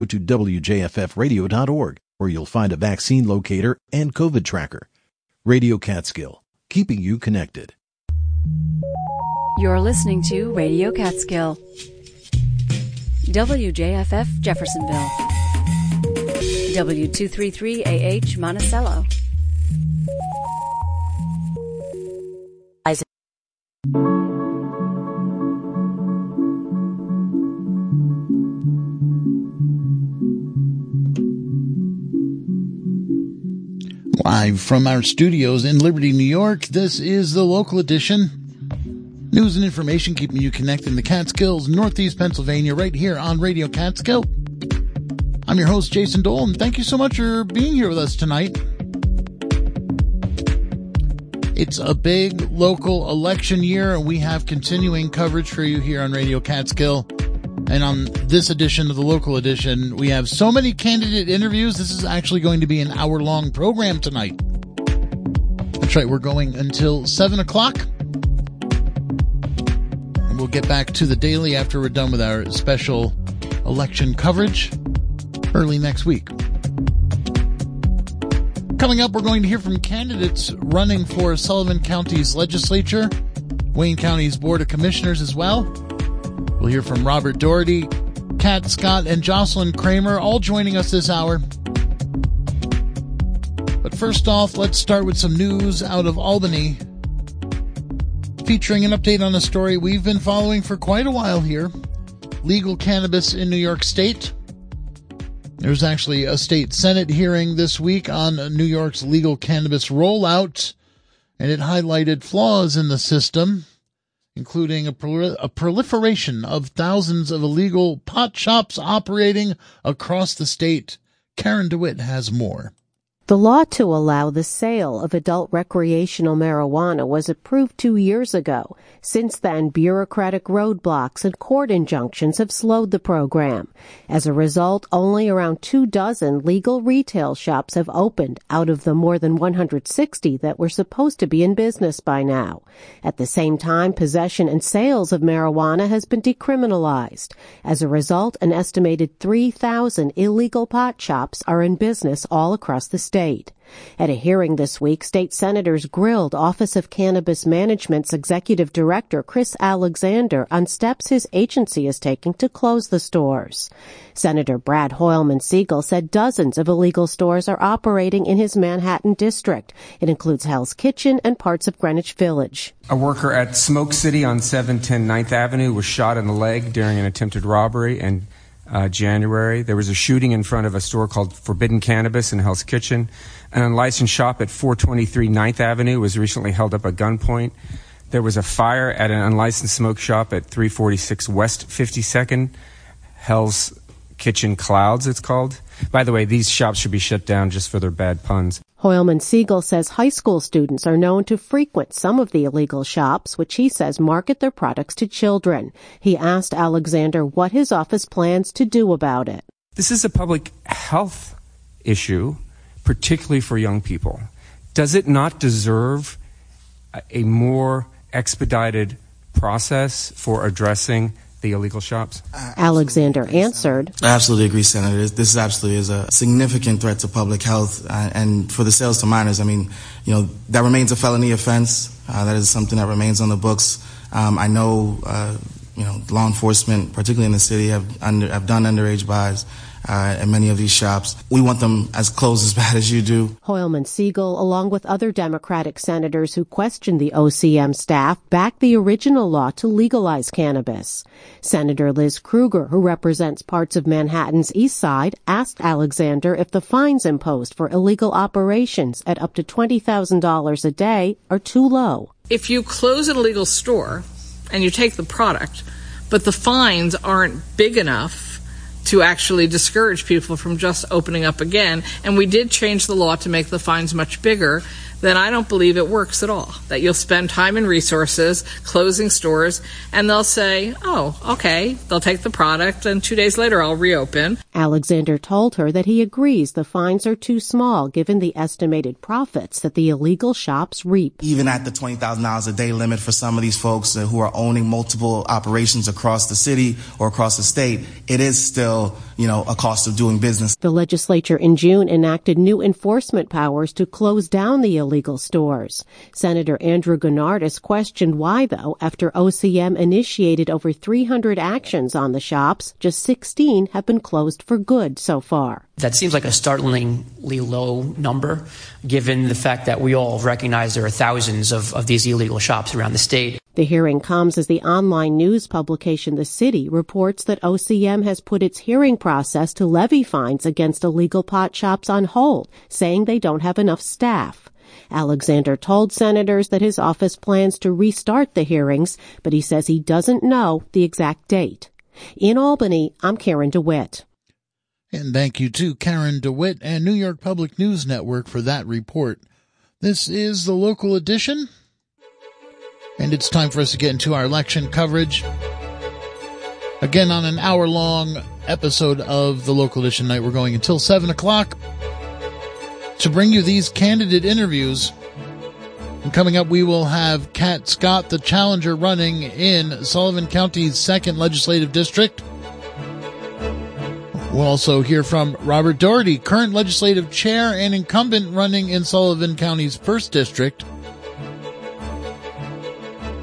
Go to WJFFradio.org where you'll find a vaccine locator and COVID tracker. Radio Catskill, keeping you connected. You're listening to Radio Catskill. WJFF Jeffersonville. W233AH Monticello. Live from our studios in Liberty, New York, this is the local edition. News and information keeping you connected in the Catskills, Northeast Pennsylvania, right here on Radio Catskill. I'm your host, Jason Dole, and thank you so much for being here with us tonight. It's a big local election year, and we have continuing coverage for you here on Radio Catskill. And on this edition of the local edition, we have so many candidate interviews. This is actually going to be an hour long program tonight. That's right, we're going until 7 o'clock. And we'll get back to the daily after we're done with our special election coverage early next week. Coming up, we're going to hear from candidates running for Sullivan County's legislature, Wayne County's Board of Commissioners as well. We'll hear from Robert Doherty, Kat Scott, and Jocelyn Cramer, all joining us this hour. But first off, let's start with some news out of Albany, featuring an update on a story we've been following for quite a while here legal cannabis in New York State. There's actually a state Senate hearing this week on New York's legal cannabis rollout, and it highlighted flaws in the system including a, prol- a, proliferation of thousands of illegal pot shops operating across the state. Karen DeWitt has more. The law to allow the sale of adult recreational marijuana was approved two years ago. Since then, bureaucratic roadblocks and court injunctions have slowed the program. As a result, only around two dozen legal retail shops have opened out of the more than 160 that were supposed to be in business by now. At the same time, possession and sales of marijuana has been decriminalized. As a result, an estimated 3,000 illegal pot shops are in business all across the state state. At a hearing this week, state senators grilled Office of Cannabis Management's executive director, Chris Alexander, on steps his agency is taking to close the stores. Senator Brad Hoylman Sigal said dozens of illegal stores are operating in his Manhattan district. It includes Hell's Kitchen and parts of Greenwich Village. A worker at Smoke City on 710 9th Avenue was shot in the leg during an attempted robbery and uh, January. There was a shooting in front of a store called Forbidden Cannabis in Hell's Kitchen. An unlicensed shop at 423 9th Avenue was recently held up at gunpoint. There was a fire at an unlicensed smoke shop at 346 West 52nd. Hell's Kitchen Clouds, it's called. By the way, these shops should be shut down just for their bad puns. Hoylman Sigal says high school students are known to frequent some of the illegal shops, which he says market their products to children. He asked Alexander what his office plans to do about it. This is a public health issue, particularly for young people. Does it not deserve a more expedited process for addressing the illegal shops? Alexander answered. I absolutely agree, Senator. This, this absolutely is a significant threat to public health uh, and for the sales to minors. I mean, you know, that remains a felony offense. Uh, that is something that remains on the books. Um, I know, uh, you know, law enforcement, particularly in the city, have, under, have done underage buys uh, in many of these shops. We want them as close as bad as you do. Hoylman Sigal, along with other Democratic senators who questioned the OCM staff, backed the original law to legalize cannabis. Senator Liz Krueger, who represents parts of Manhattan's East Side, asked Alexander if the fines imposed for illegal operations at up to $20,000 a day are too low. If you close an illegal store and you take the product, but the fines aren't big enough to actually discourage people from just opening up again. And we did change the law to make the fines much bigger. Then I don't believe it works at all. That you'll spend time and resources closing stores and they'll say, oh, okay, they'll take the product and two days later I'll reopen. Alexander told her that he agrees the fines are too small given the estimated profits that the illegal shops reap. Even at the $20,000 a day limit for some of these folks who are owning multiple operations across the city or across the state, it is still, you know, a cost of doing business. The legislature in June enacted new enforcement powers to close down the illegal stores. Senator Andrew Gounardes questioned why, though, after OCM initiated over 300 actions on the shops, just 16 have been closed for good so far. That seems like a startlingly low number, given the fact that we all recognize there are thousands of, of these illegal shops around the state. The hearing comes as the online news publication The City reports that OCM has put its hearing process to levy fines against illegal pot shops on hold, saying they don't have enough staff. Alexander told senators that his office plans to restart the hearings, but he says he doesn't know the exact date. In Albany, I'm Karen DeWitt. And thank you to Karen DeWitt and New York Public News Network for that report. This is the local edition, and it's time for us to get into our election coverage. Again, on an hour long episode of the local edition night, we're going until 7 o'clock to bring you these candidate interviews. And coming up, we will have Kat Scott, the challenger running in Sullivan County's second legislative district. We'll also hear from Robert Doherty, current legislative chair and incumbent running in Sullivan County's first district.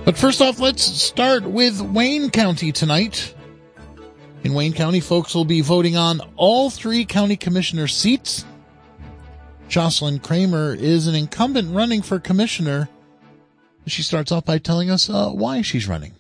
But first off, let's start with Wayne County tonight. In Wayne County, folks will be voting on all three county commissioner seats. Jocelyn Cramer is an incumbent running for commissioner. She starts off by telling us uh, why she's running.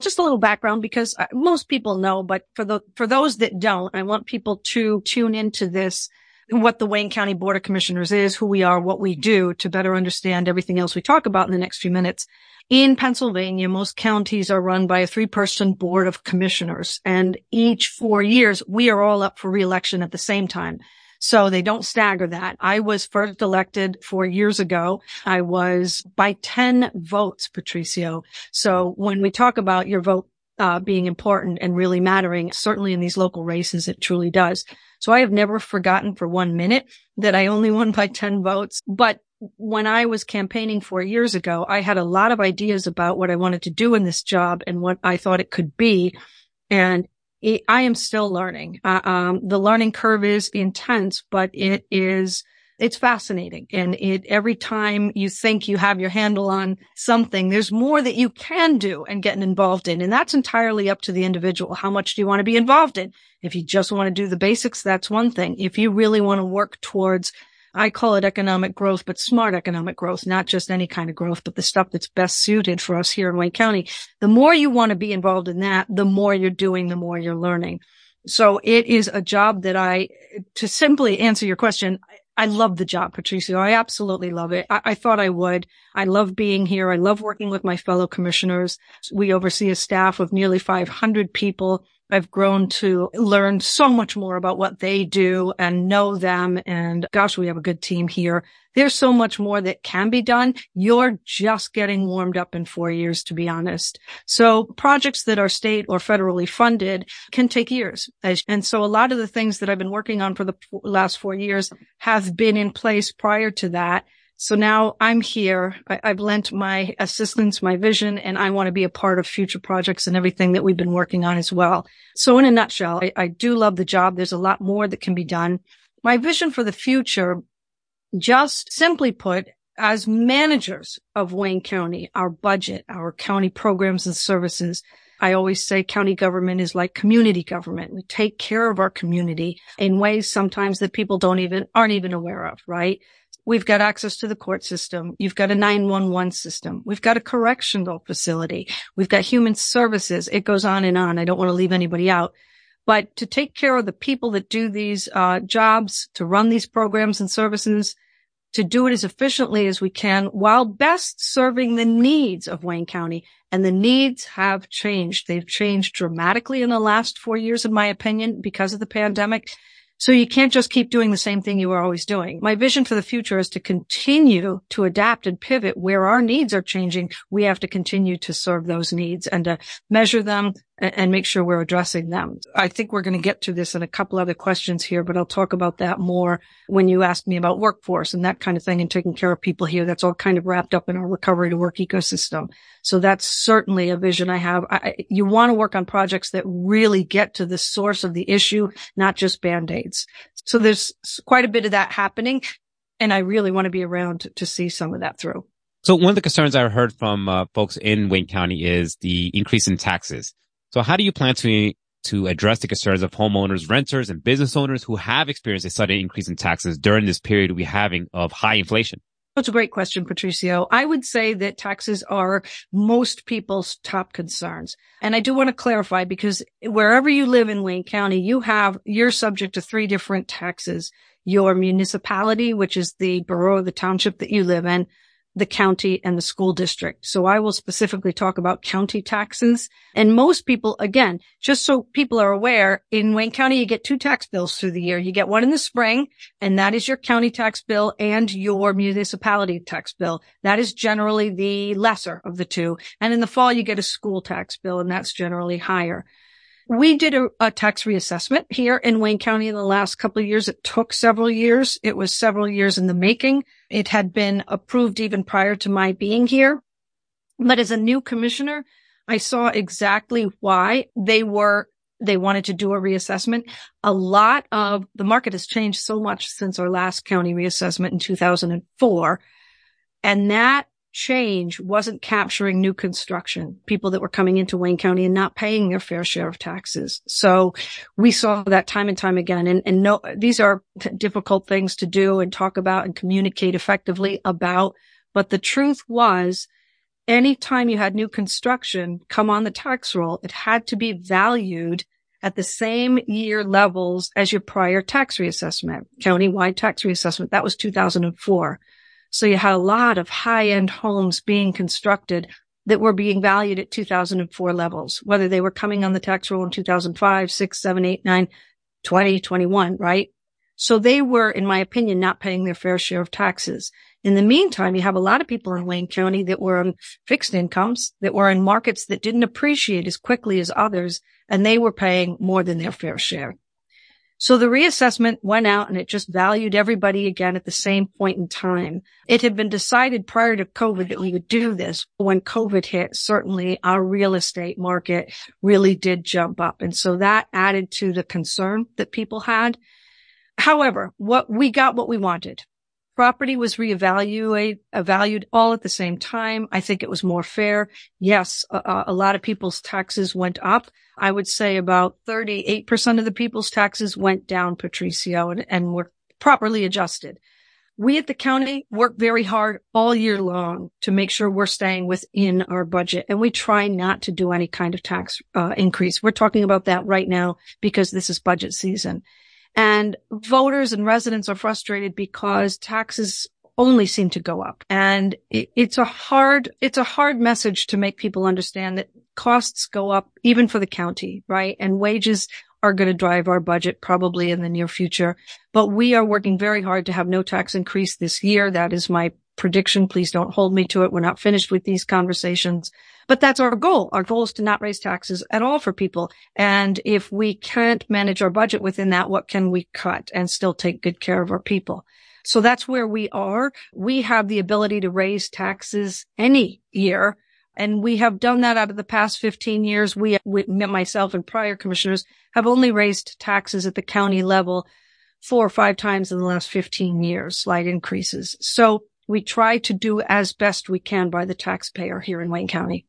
Just a little background because uh, most people know, but for the for those that don't, I want people to tune into this what the Wayne County Board of Commissioners is, who we are, what we do to better understand everything else we talk about in the next few minutes. In Pennsylvania, most counties are run by a three person board of commissioners and each four years we are all up for reelection at the same time. So they don't stagger that. I was first elected four years ago. I was by 10 votes, Patricio. So when we talk about your vote uh, being important and really mattering, certainly in these local races, it truly does. So I have never forgotten for one minute that I only won by 10 votes. But when I was campaigning four years ago, I had a lot of ideas about what I wanted to do in this job and what I thought it could be. And it, I am still learning. Uh, um, the learning curve is intense, but it is, it's fascinating. And it, every time you think you have your handle on something, there's more that you can do and getting involved in. And that's entirely up to the individual. How much do you want to be involved in? If you just want to do the basics, that's one thing. If you really want to work towards I call it economic growth, but smart economic growth, not just any kind of growth, but the stuff that's best suited for us here in Wayne County. The more you want to be involved in that, the more you're doing, the more you're learning. So it is a job that I, to simply answer your question, I love the job, Patricio. I absolutely love it. I, I, thought I would. I love being here. I love working with my fellow commissioners. We oversee a staff of nearly 500 people. I've grown to learn so much more about what they do and know them. And gosh, we have a good team here. There's so much more that can be done. You're just getting warmed up in four years, to be honest. So projects that are state or federally funded can take years. And so a lot of the things that I've been working on for the last four years have been in place prior to that. So now I'm here. I, have lent my assistance, my vision, and I want to be a part of future projects and everything that we've been working on as well. So in a nutshell, I, I do love the job. There's a lot more that can be done. My vision for the future, just simply put, as managers of Wayne County, our budget, our county programs and services, I always say county government is like community government. We take care of our community in ways sometimes that people don't even, aren't even aware of, right? We've got access to the court system. You've got a 911 system. We've got a correctional facility. We've got human services. It goes on and on. I don't want to leave anybody out. But to take care of the people that do these uh, jobs, to run these programs and services, to do it as efficiently as we can while best serving the needs of Wayne County. And the needs have changed. They've changed dramatically in the last four years, in my opinion, because of the pandemic. So you can't just keep doing the same thing you were always doing. My vision for the future is to continue to adapt and pivot where our needs are changing. We have to continue to serve those needs and to measure them and make sure we're addressing them. I think we're going to get to this in a couple other questions here, but I'll talk about that more when you ask me about workforce and that kind of thing and taking care of people here. That's all kind of wrapped up in our recovery to work ecosystem. So that's certainly a vision I have. I, you want to work on projects that really get to the source of the issue, not just band-aids. So there's quite a bit of that happening. And I really want to be around to, see some of that through. So one of the concerns I heard from uh, folks in Wayne County is the increase in taxes. So how do you plan to to address the concerns of homeowners, renters, and business owners who have experienced a sudden increase in taxes during this period we're having of high inflation? That's a great question, Patricio. I would say that taxes are most people's top concerns. And I do want to clarify because wherever you live in Wayne County, you have, you're subject to three different taxes. Your municipality, which is the borough, the township that you live in, the county and the school district. So I will specifically talk about county taxes. And most people, again, just so people are aware, in Wayne County, you get two tax bills through the year. You get one in the spring, and that is your county tax bill and your municipality tax bill. That is generally the lesser of the two. And in the fall, you get a school tax bill, and that's generally higher. We did a, a, tax reassessment here in Wayne County in the last couple of years. It took several years. It was several years in the making. It had been approved even prior to my being here. But as a new commissioner, I saw exactly why they were, they wanted to do a reassessment. A lot of the market has changed so much since our last county reassessment in 2004. And that change wasn't capturing new construction, people that were coming into Wayne County and not paying their fair share of taxes. So we saw that time and time again. And, and no, these are difficult things to do and talk about and communicate effectively about. But the truth was anytime you had new construction come on the tax roll, it had to be valued at the same year levels as your prior tax reassessment, county-wide tax reassessment. That was 2004. So you had a lot of high end homes being constructed that were being valued at 2004 levels, whether they were coming on the tax roll in 2005, 6, 7, 8, 9, 20, 21, right? So they were, in my opinion, not paying their fair share of taxes. In the meantime, you have a lot of people in Wayne County that were on fixed incomes, that were in markets that didn't appreciate as quickly as others, and they were paying more than their fair share. So the reassessment went out and it just valued everybody again at the same point in time. It had been decided prior to COVID that we would do this. When COVID hit, certainly our real estate market really did jump up. And so that added to the concern that people had. However, what we got what we wanted. Property was reevaluated, valued all at the same time. I think it was more fair. Yes, a, a lot of people's taxes went up. I would say about 38% of the people's taxes went down, Patricio, and, and were properly adjusted. We at the county work very hard all year long to make sure we're staying within our budget and we try not to do any kind of tax uh, increase. We're talking about that right now because this is budget season. And voters and residents are frustrated because taxes only seem to go up. And it's a hard, it's a hard message to make people understand that costs go up even for the county, right? And wages are going to drive our budget probably in the near future. But we are working very hard to have no tax increase this year. That is my prediction. Please don't hold me to it. We're not finished with these conversations. But that's our goal. Our goal is to not raise taxes at all for people. And if we can't manage our budget within that, what can we cut and still take good care of our people? So that's where we are. We have the ability to raise taxes any year. And we have done that out of the past 15 years. We, we myself and prior commissioners have only raised taxes at the county level four or five times in the last 15 years, slight increases. So we try to do as best we can by the taxpayer here in Wayne County.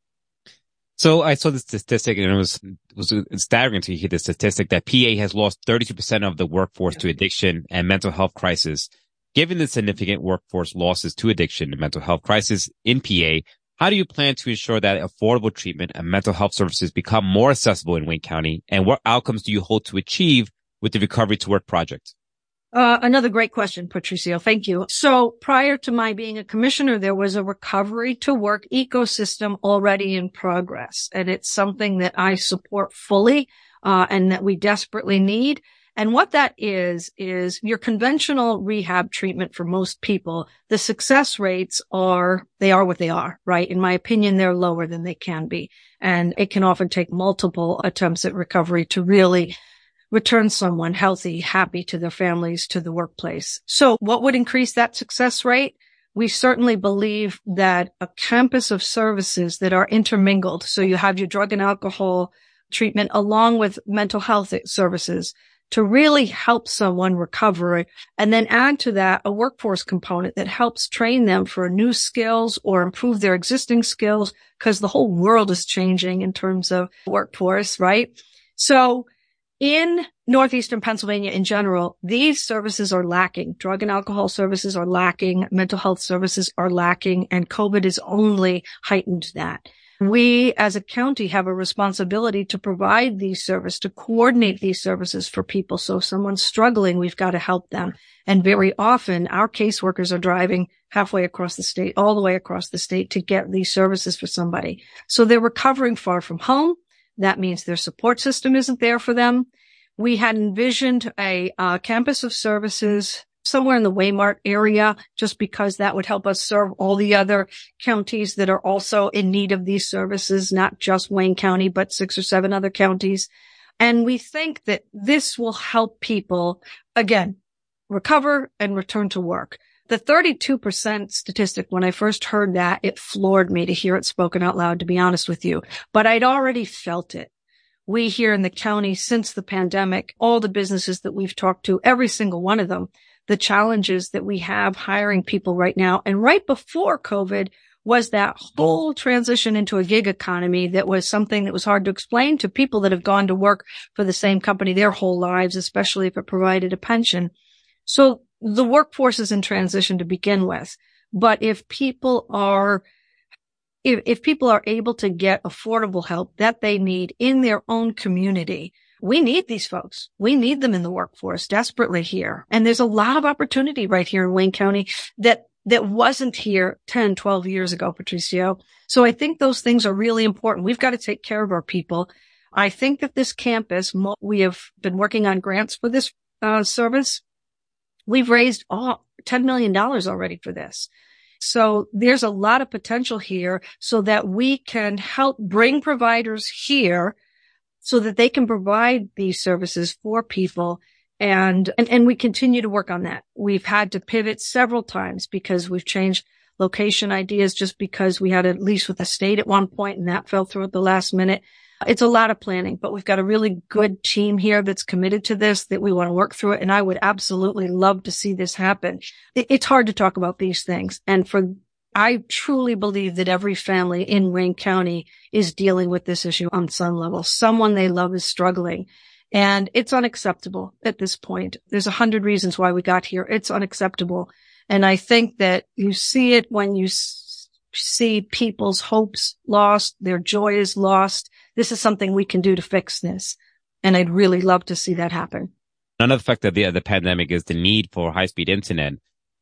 So I saw this statistic and it was, it was staggering to hear the statistic that PA has lost 32% of the workforce to addiction and mental health crisis. Given the significant workforce losses to addiction and mental health crisis in PA, how do you plan to ensure that affordable treatment and mental health services become more accessible in Wayne County? And what outcomes do you hope to achieve with the Recovery to Work project? Uh, another great question, Patricio. Thank you. So prior to my being a commissioner, there was a recovery to work ecosystem already in progress. And it's something that I support fully, uh, and that we desperately need. And what that is, is your conventional rehab treatment for most people. The success rates are, they are what they are, right? In my opinion, they're lower than they can be. And it can often take multiple attempts at recovery to really return someone healthy, happy to their families, to the workplace. So what would increase that success rate? We certainly believe that a campus of services that are intermingled. So you have your drug and alcohol treatment along with mental health services to really help someone recover and then add to that a workforce component that helps train them for new skills or improve their existing skills because the whole world is changing in terms of workforce, right? So in Northeastern Pennsylvania in general, these services are lacking. Drug and alcohol services are lacking. Mental health services are lacking and COVID has only heightened that. We as a county have a responsibility to provide these services, to coordinate these services for people. So if someone's struggling, we've got to help them. And very often our caseworkers are driving halfway across the state, all the way across the state to get these services for somebody. So they're recovering far from home. That means their support system isn't there for them. We had envisioned a uh, campus of services somewhere in the Waymart area, just because that would help us serve all the other counties that are also in need of these services, not just Wayne County, but six or seven other counties. And we think that this will help people again, recover and return to work. The 32% statistic, when I first heard that, it floored me to hear it spoken out loud, to be honest with you, but I'd already felt it. We here in the county since the pandemic, all the businesses that we've talked to, every single one of them the challenges that we have hiring people right now. And right before COVID was that whole transition into a gig economy that was something that was hard to explain to people that have gone to work for the same company their whole lives, especially if it provided a pension. So the workforce is in transition to begin with. But if people are if, if people are able to get affordable help that they need in their own community, we need these folks. We need them in the workforce desperately here. And there's a lot of opportunity right here in Wayne County that that wasn't here 10, 12 years ago, Patricio. So I think those things are really important. We've got to take care of our people. I think that this campus, we have been working on grants for this uh, service. We've raised all $10 million already for this. So there's a lot of potential here so that we can help bring providers here so that they can provide these services for people. And, and, and we continue to work on that. We've had to pivot several times because we've changed location ideas just because we had a lease with the state at one point and that fell through at the last minute. It's a lot of planning, but we've got a really good team here that's committed to this, that we want to work through it. And I would absolutely love to see this happen. It's hard to talk about these things. And for I truly believe that every family in Wayne County is dealing with this issue on some level. Someone they love is struggling and it's unacceptable at this point. There's a hundred reasons why we got here. It's unacceptable. And I think that you see it when you see people's hopes lost, their joy is lost. This is something we can do to fix this. And I'd really love to see that happen. Another fact of the, the pandemic is the need for high speed internet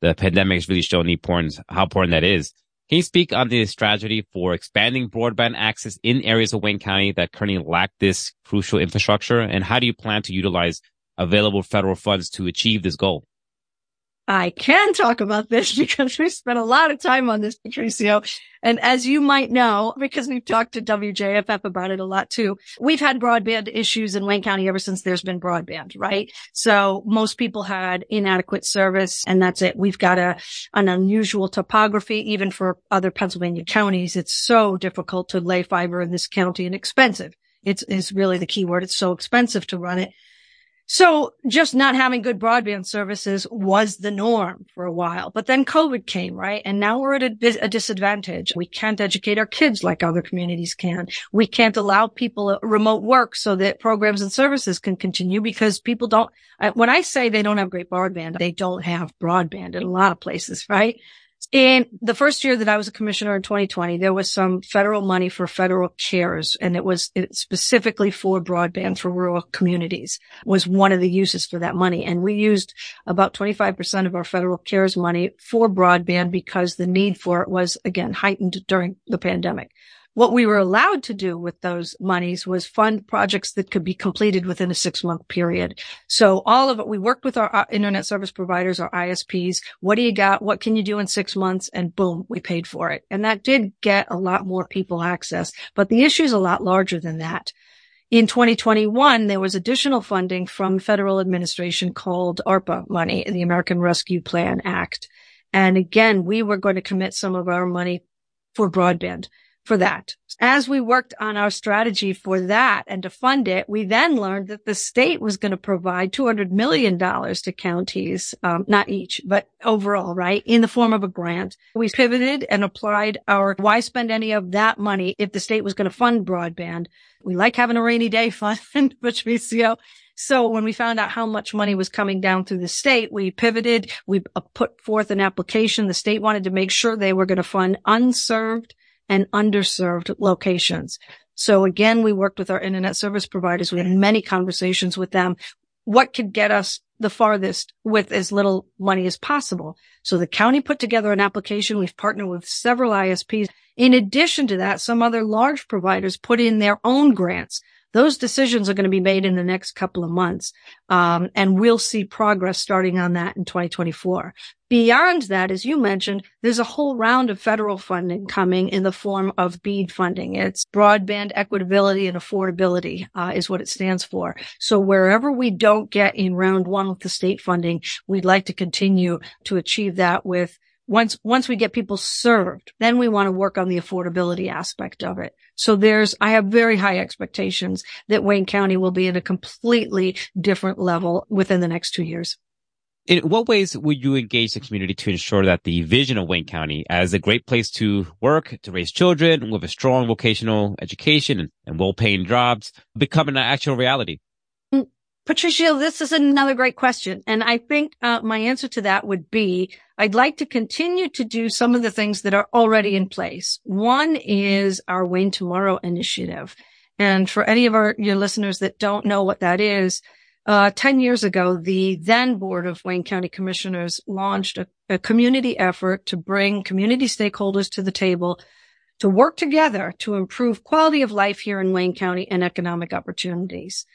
the pandemic has really shown the importance, how important that is. Can you speak on the strategy for expanding broadband access in areas of Wayne County that currently lack this crucial infrastructure? And how do you plan to utilize available federal funds to achieve this goal? I can talk about this because we spent a lot of time on this, Patricio. And as you might know, because we've talked to WJFF about it a lot too, we've had broadband issues in Wayne County ever since there's been broadband, right? So most people had inadequate service and that's it. We've got a, an unusual topography, even for other Pennsylvania counties. It's so difficult to lay fiber in this county and expensive. It's, is really the key word. It's so expensive to run it. So just not having good broadband services was the norm for a while. But then COVID came, right? And now we're at a, a, disadvantage. We can't educate our kids like other communities can. We can't allow people remote work so that programs and services can continue because people don't, when I say they don't have great broadband, they don't have broadband in a lot of places, right? In the first year that I was a commissioner in 2020, there was some federal money for federal cares and it was specifically for broadband for rural communities was one of the uses for that money. And we used about 25% of our federal cares money for broadband because the need for it was again heightened during the pandemic. What we were allowed to do with those monies was fund projects that could be completed within a six month period. So all of it, we worked with our uh, internet service providers, our ISPs. What do you got? What can you do in six months? And boom, we paid for it. And that did get a lot more people access, but the issue is a lot larger than that. In 2021, there was additional funding from federal administration called ARPA money, the American Rescue Plan Act. And again, we were going to commit some of our money for broadband for that. As we worked on our strategy for that and to fund it, we then learned that the state was going to provide $200 million to counties, um, not each, but overall, right? In the form of a grant. We pivoted and applied our why spend any of that money if the state was going to fund broadband. We like having a rainy day fund, Patricio. So when we found out how much money was coming down through the state, we pivoted. We uh, put forth an application. The state wanted to make sure they were going to fund unserved and underserved locations. So again, we worked with our internet service providers. We had many conversations with them. What could get us the farthest with as little money as possible? So the county put together an application. We've partnered with several ISPs. In addition to that, some other large providers put in their own grants. Those decisions are going to be made in the next couple of months. Um, and we'll see progress starting on that in 2024. Beyond that, as you mentioned, there's a whole round of federal funding coming in the form of BEAD funding. It's broadband equitability and affordability uh, is what it stands for. So wherever we don't get in round one with the state funding, we'd like to continue to achieve that with once, once we get people served, then we want to work on the affordability aspect of it. So there's, I have very high expectations that Wayne County will be at a completely different level within the next two years. In what ways would you engage the community to ensure that the vision of Wayne County as a great place to work, to raise children with a strong vocational education and, and well-paying jobs become an actual reality? Patricia, this is another great question. And I think uh, my answer to that would be I'd like to continue to do some of the things that are already in place. One is our Wayne Tomorrow initiative. And for any of our your listeners that don't know what that is, uh, 10 years ago, the then board of Wayne County Commissioners launched a, a community effort to bring community stakeholders to the table to work together to improve quality of life here in Wayne County and economic opportunities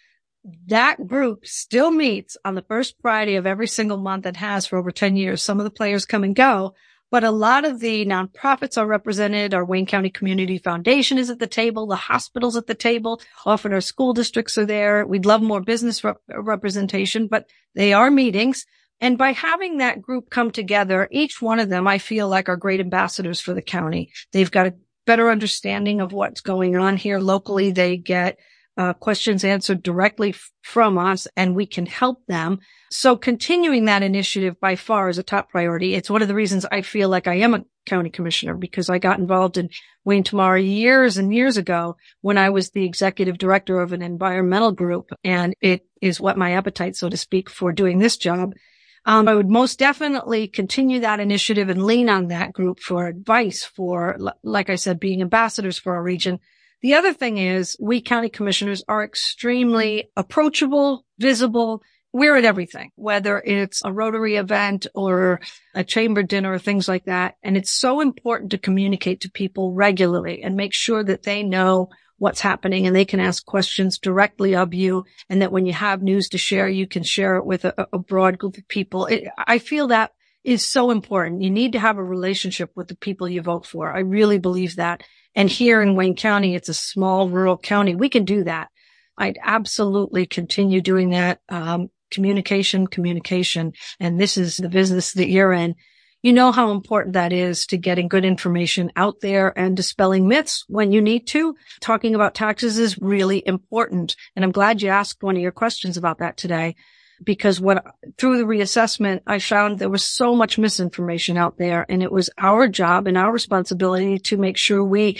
that group still meets on the first Friday of every single month and has for over 10 years. Some of the players come and go, but a lot of the nonprofits are represented. Our Wayne County Community Foundation is at the table. The hospitals at the table. Often our school districts are there. We'd love more business rep- representation, but they are meetings. And by having that group come together, each one of them, I feel like are great ambassadors for the county. They've got a better understanding of what's going on here locally. They get uh, questions answered directly f- from us and we can help them. So continuing that initiative by far is a top priority. It's one of the reasons I feel like I am a county commissioner because I got involved in Wayne Tomorrow years and years ago when I was the executive director of an environmental group. And it is what my appetite, so to speak, for doing this job. Um, I would most definitely continue that initiative and lean on that group for advice for, like I said, being ambassadors for our region the other thing is we county commissioners are extremely approachable, visible. We're at everything, whether it's a Rotary event or a chamber dinner or things like that. And it's so important to communicate to people regularly and make sure that they know what's happening and they can ask questions directly of you. And that when you have news to share, you can share it with a, a broad group of people. It, I feel that is so important. You need to have a relationship with the people you vote for. I really believe that. And here in Wayne County, it's a small rural county. We can do that. I'd absolutely continue doing that. Um, communication, communication. And this is the business that you're in. You know how important that is to getting good information out there and dispelling myths when you need to. Talking about taxes is really important. And I'm glad you asked one of your questions about that today because what through the reassessment, I found there was so much misinformation out there and it was our job and our responsibility to make sure we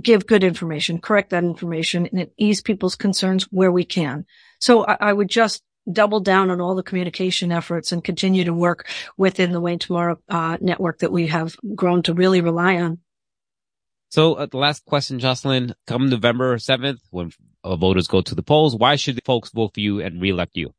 give good information, correct that information and ease people's concerns where we can. So I, I would just double down on all the communication efforts and continue to work within the Wayne Tomorrow uh, network that we have grown to really rely on. So uh, the last question, Jocelyn, come November 7th, when uh, voters go to the polls, why should folks vote for you and reelect you?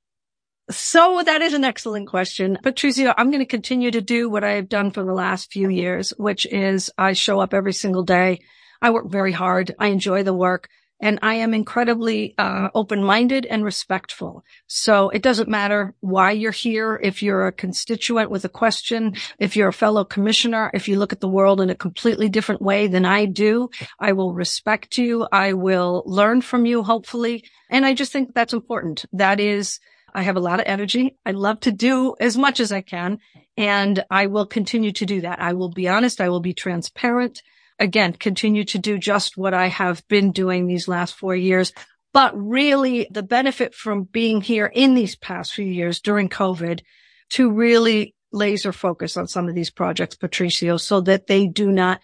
So that is an excellent question. Patricia, I'm going to continue to do what I have done for the last few years, which is I show up every single day. I work very hard. I enjoy the work and I am incredibly uh, open-minded and respectful. So it doesn't matter why you're here. If you're a constituent with a question, if you're a fellow commissioner, if you look at the world in a completely different way than I do, I will respect you. I will learn from you, hopefully. And I just think that's important. That is, I have a lot of energy. I love to do as much as I can. And I will continue to do that. I will be honest. I will be transparent again, continue to do just what I have been doing these last four years. But really the benefit from being here in these past few years during COVID to really laser focus on some of these projects, Patricio, so that they do not,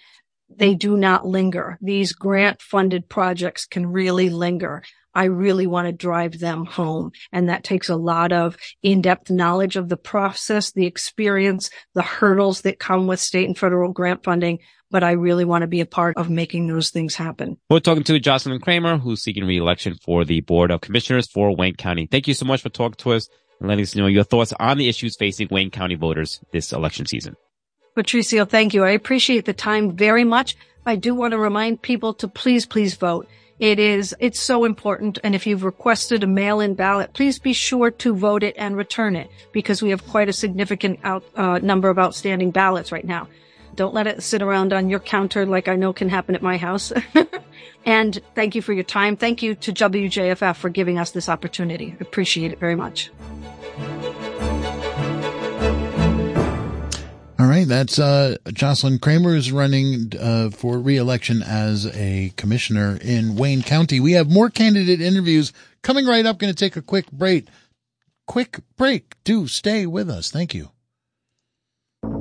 they do not linger. These grant funded projects can really linger. I really want to drive them home. And that takes a lot of in-depth knowledge of the process, the experience, the hurdles that come with state and federal grant funding but I really want to be a part of making those things happen. We're talking to Jocelyn Cramer, who's seeking re-election for the Board of Commissioners for Wayne County. Thank you so much for talking to us and letting us know your thoughts on the issues facing Wayne County voters this election season. Patricio, thank you. I appreciate the time very much. I do want to remind people to please, please vote. It is, it's so important. And if you've requested a mail-in ballot, please be sure to vote it and return it because we have quite a significant out, uh, number of outstanding ballots right now. Don't let it sit around on your counter like I know can happen at my house. and thank you for your time. Thank you to WJFF for giving us this opportunity. Appreciate it very much. All right, that's uh, Jocelyn Cramer is running uh, for re-election as a commissioner in Wayne County. We have more candidate interviews coming right up. Going to take a quick break. Quick break. Do stay with us. Thank you.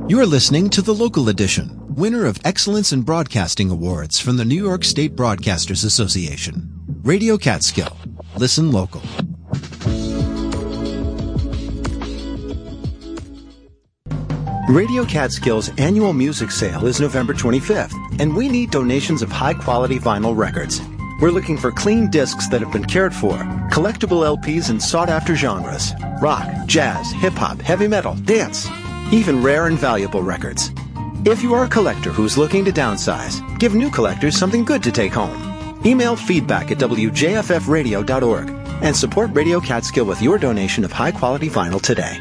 You're listening to the local edition, winner of Excellence in Broadcasting Awards from the New York State Broadcasters Association. Radio Catskill. Listen local. Radio Catskill's annual music sale is November 25th, and we need donations of high quality vinyl records. We're looking for clean discs that have been cared for, collectible LPs in sought after genres rock, jazz, hip hop, heavy metal, dance, even rare and valuable records. If you are a collector who's looking to downsize, give new collectors something good to take home. Email feedback at wjffradio.org and support Radio Catskill with your donation of high quality vinyl today.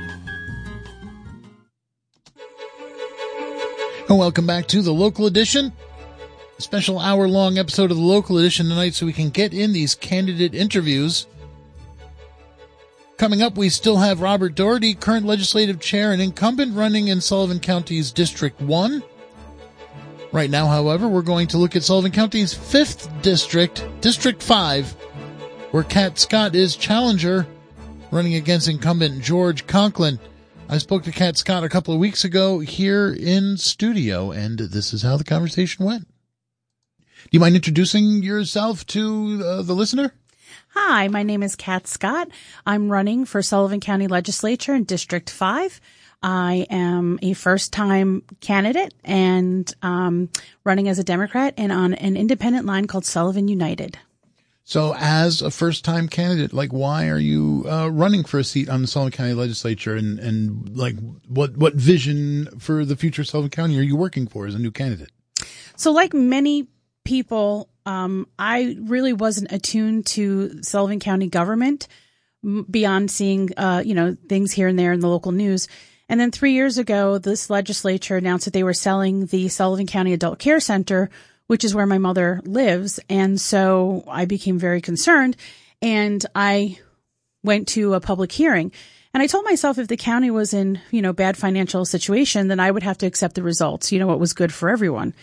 And welcome back to the local edition. A special hour long episode of the local edition tonight so we can get in these candidate interviews. Coming up, we still have Robert Doherty, current legislative chair and incumbent running in Sullivan County's District 1. Right now, however, we're going to look at Sullivan County's 5th district, District 5, where Kat Scott is challenger running against incumbent George Conklin. I spoke to Kat Scott a couple of weeks ago here in studio, and this is how the conversation went. Do you mind introducing yourself to uh, the listener? Hi, my name is Kat Scott. I'm running for Sullivan County Legislature in District 5. I am a first time candidate and um, running as a Democrat and on an independent line called Sullivan United. So, as a first time candidate, like, why are you uh, running for a seat on the Sullivan County Legislature? And, and like, what, what vision for the future of Sullivan County are you working for as a new candidate? So, like many people, um, I really wasn't attuned to Sullivan County government beyond seeing, uh, you know, things here and there in the local news. And then three years ago, this legislature announced that they were selling the Sullivan County Adult Care Center which is where my mother lives. And so I became very concerned and I went to a public hearing. And I told myself if the county was in, you know, bad financial situation, then I would have to accept the results, you know, what was good for everyone.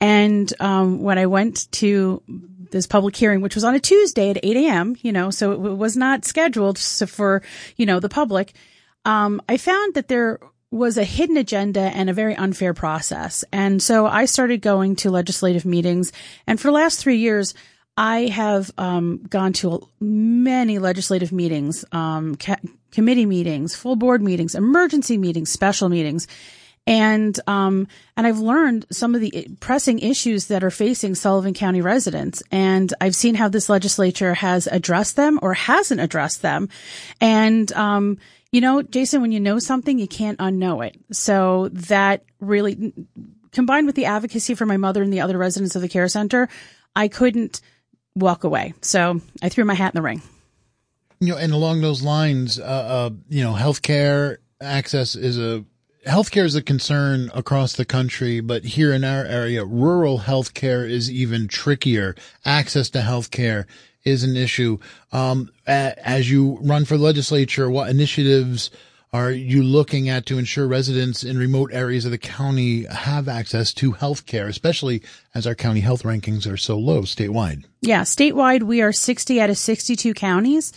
And um, when I went to this public hearing, which was on a Tuesday at 8 a.m., you know, so it was not scheduled for, you know, the public, um, I found that there was a hidden agenda and a very unfair process. And so I started going to legislative meetings. And for the last three years, I have um, gone to many legislative meetings, um, ca- committee meetings, full board meetings, emergency meetings, special meetings. And, um, and I've learned some of the pressing issues that are facing Sullivan County residents. And I've seen how this legislature has addressed them or hasn't addressed them. And, um, you know, Jason, when you know something, you can't unknow it. So that really combined with the advocacy for my mother and the other residents of the care center, I couldn't walk away. So I threw my hat in the ring. You know, and along those lines, uh, uh, you know, healthcare access is a healthcare is a concern across the country, but here in our area, rural healthcare is even trickier. Access to healthcare is an issue. Um, as you run for legislature, what initiatives are you looking at to ensure residents in remote areas of the county have access to health care, especially as our county health rankings are so low statewide? Yeah, statewide, we are 60 out of 62 counties.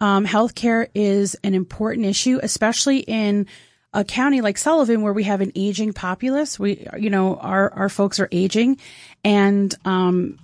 Um, healthcare is an important issue, especially in a county like Sullivan where we have an aging populace. We, you know, our, our folks are aging and, um,